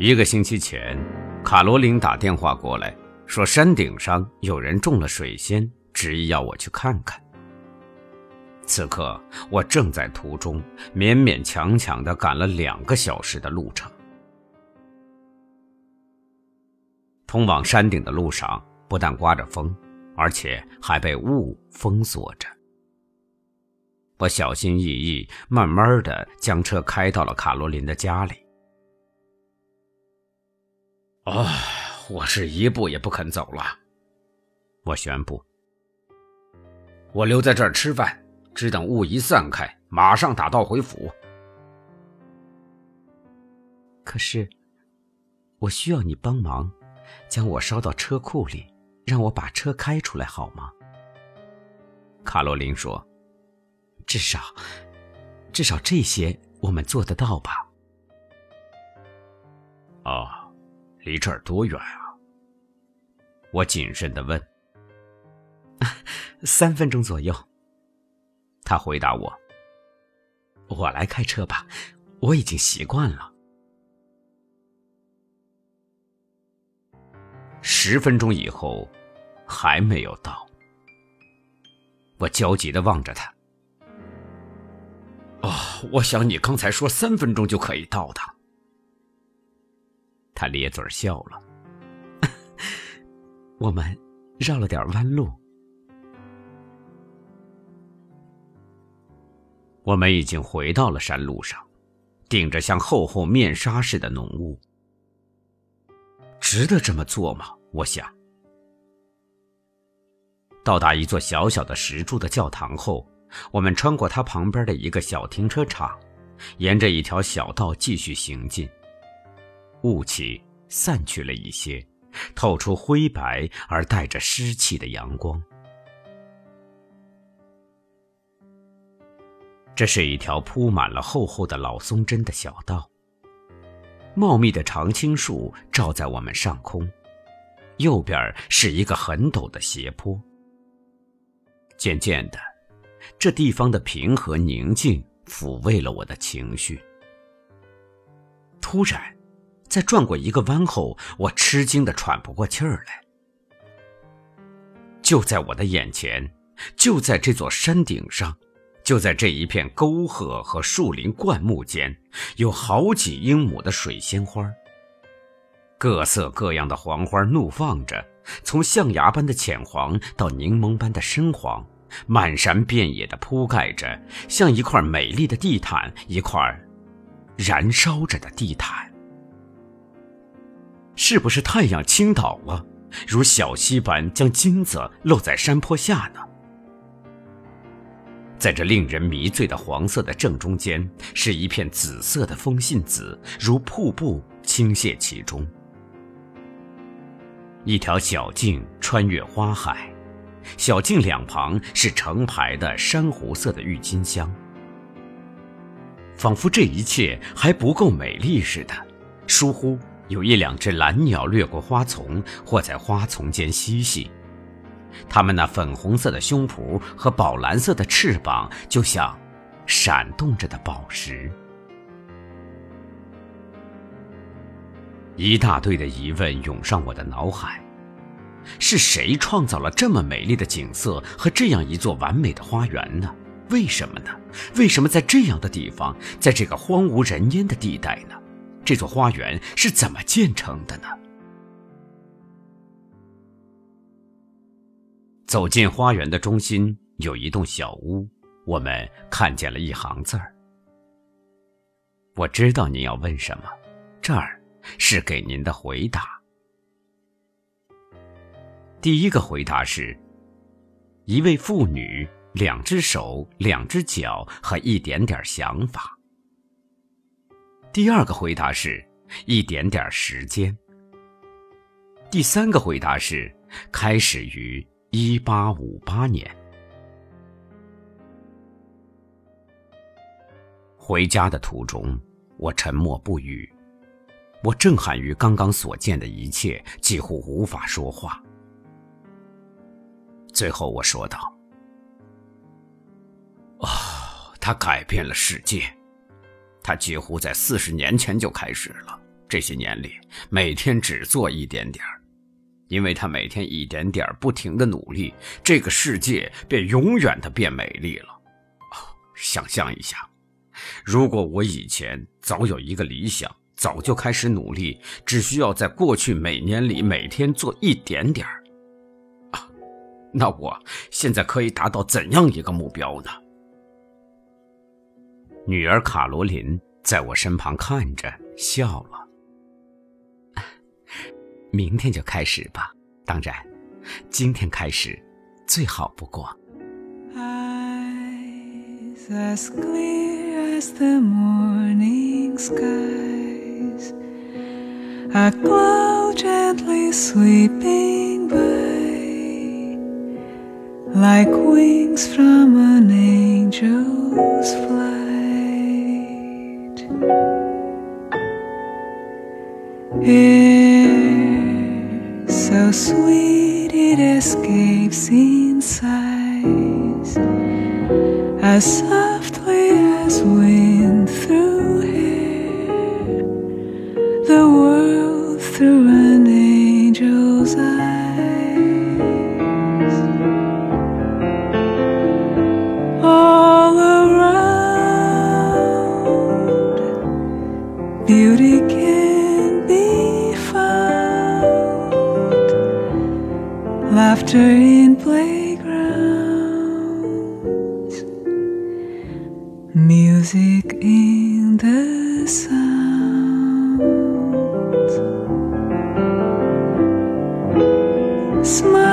一个星期前，卡罗琳打电话过来，说山顶上有人中了水仙，执意要我去看看。此刻我正在途中，勉勉强强的赶了两个小时的路程。通往山顶的路上不但刮着风，而且还被雾封锁着。我小心翼翼、慢慢的将车开到了卡罗琳的家里。啊，我是一步也不肯走了。我宣布，我留在这儿吃饭，只等雾一散开，马上打道回府。可是，我需要你帮忙，将我捎到车库里，让我把车开出来好吗？卡罗琳说：“至少，至少这些我们做得到吧？”离这儿多远啊？我谨慎的问。三分钟左右。他回答我。我来开车吧，我已经习惯了。十分钟以后，还没有到。我焦急的望着他。哦，我想你刚才说三分钟就可以到的。他咧嘴笑了。我们绕了点弯路。我们已经回到了山路上，顶着像厚厚面纱似的浓雾。值得这么做吗？我想。到达一座小小的石柱的教堂后，我们穿过它旁边的一个小停车场，沿着一条小道继续行进。雾气散去了一些，透出灰白而带着湿气的阳光。这是一条铺满了厚厚的老松针的小道。茂密的常青树照在我们上空，右边是一个很陡的斜坡。渐渐的，这地方的平和宁静抚慰了我的情绪。突然。在转过一个弯后，我吃惊的喘不过气儿来。就在我的眼前，就在这座山顶上，就在这一片沟壑和树林灌木间，有好几英亩的水仙花。各色各样的黄花怒放着，从象牙般的浅黄到柠檬般的深黄，漫山遍野的铺盖着，像一块美丽的地毯，一块燃烧着的地毯。是不是太阳倾倒了，如小溪般将金子漏在山坡下呢？在这令人迷醉的黄色的正中间，是一片紫色的风信子，如瀑布倾泻其中。一条小径穿越花海，小径两旁是成排的珊瑚色的郁金香，仿佛这一切还不够美丽似的，疏忽。有一两只蓝鸟掠过花丛，或在花丛间嬉戏。它们那粉红色的胸脯和宝蓝色的翅膀，就像闪动着的宝石。一大堆的疑问涌上我的脑海：是谁创造了这么美丽的景色和这样一座完美的花园呢？为什么呢？为什么在这样的地方，在这个荒无人烟的地带呢？这座花园是怎么建成的呢？走进花园的中心有一栋小屋，我们看见了一行字儿。我知道您要问什么，这儿是给您的回答。第一个回答是：一位妇女，两只手，两只脚和一点点想法。第二个回答是，一点点时间。第三个回答是，开始于一八五八年。回家的途中，我沉默不语，我震撼于刚刚所见的一切，几乎无法说话。最后我说道：“哦，他改变了世界。”他几乎在四十年前就开始了，这些年里每天只做一点点，因为他每天一点点不停的努力，这个世界便永远的变美丽了。想象一下，如果我以前早有一个理想，早就开始努力，只需要在过去每年里每天做一点点，啊，那我现在可以达到怎样一个目标呢？女儿卡罗琳在我身旁看着，笑了。明天就开始吧，当然，今天开始最好不过。Eyes As clear as the morning skies, a cloud gently sweeping by, like wings from an angel's flight. Air so sweet it escapes in sighs as softly as wind through hair, the world through an angel's eyes. All around, beauty laughter in playgrounds, music in the sounds, smiles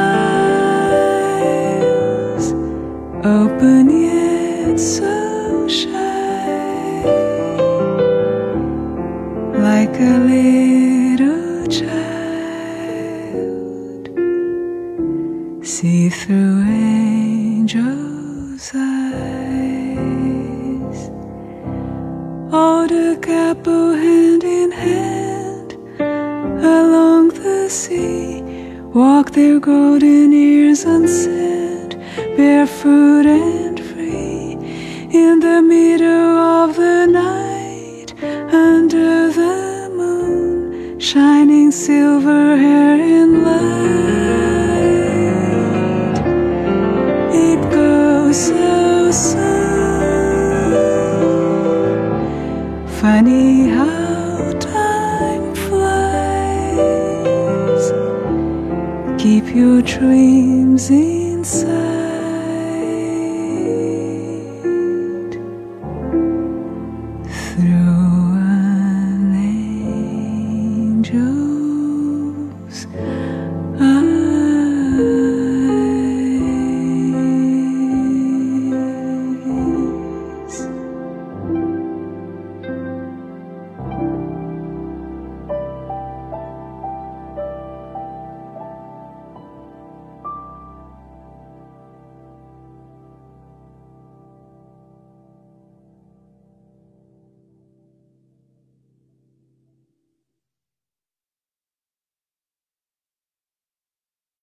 hand in hand along the sea, walk their golden ears unsaid, barefoot and free, in the middle of the night, under the moon, shining silver hair keep your dreams inside.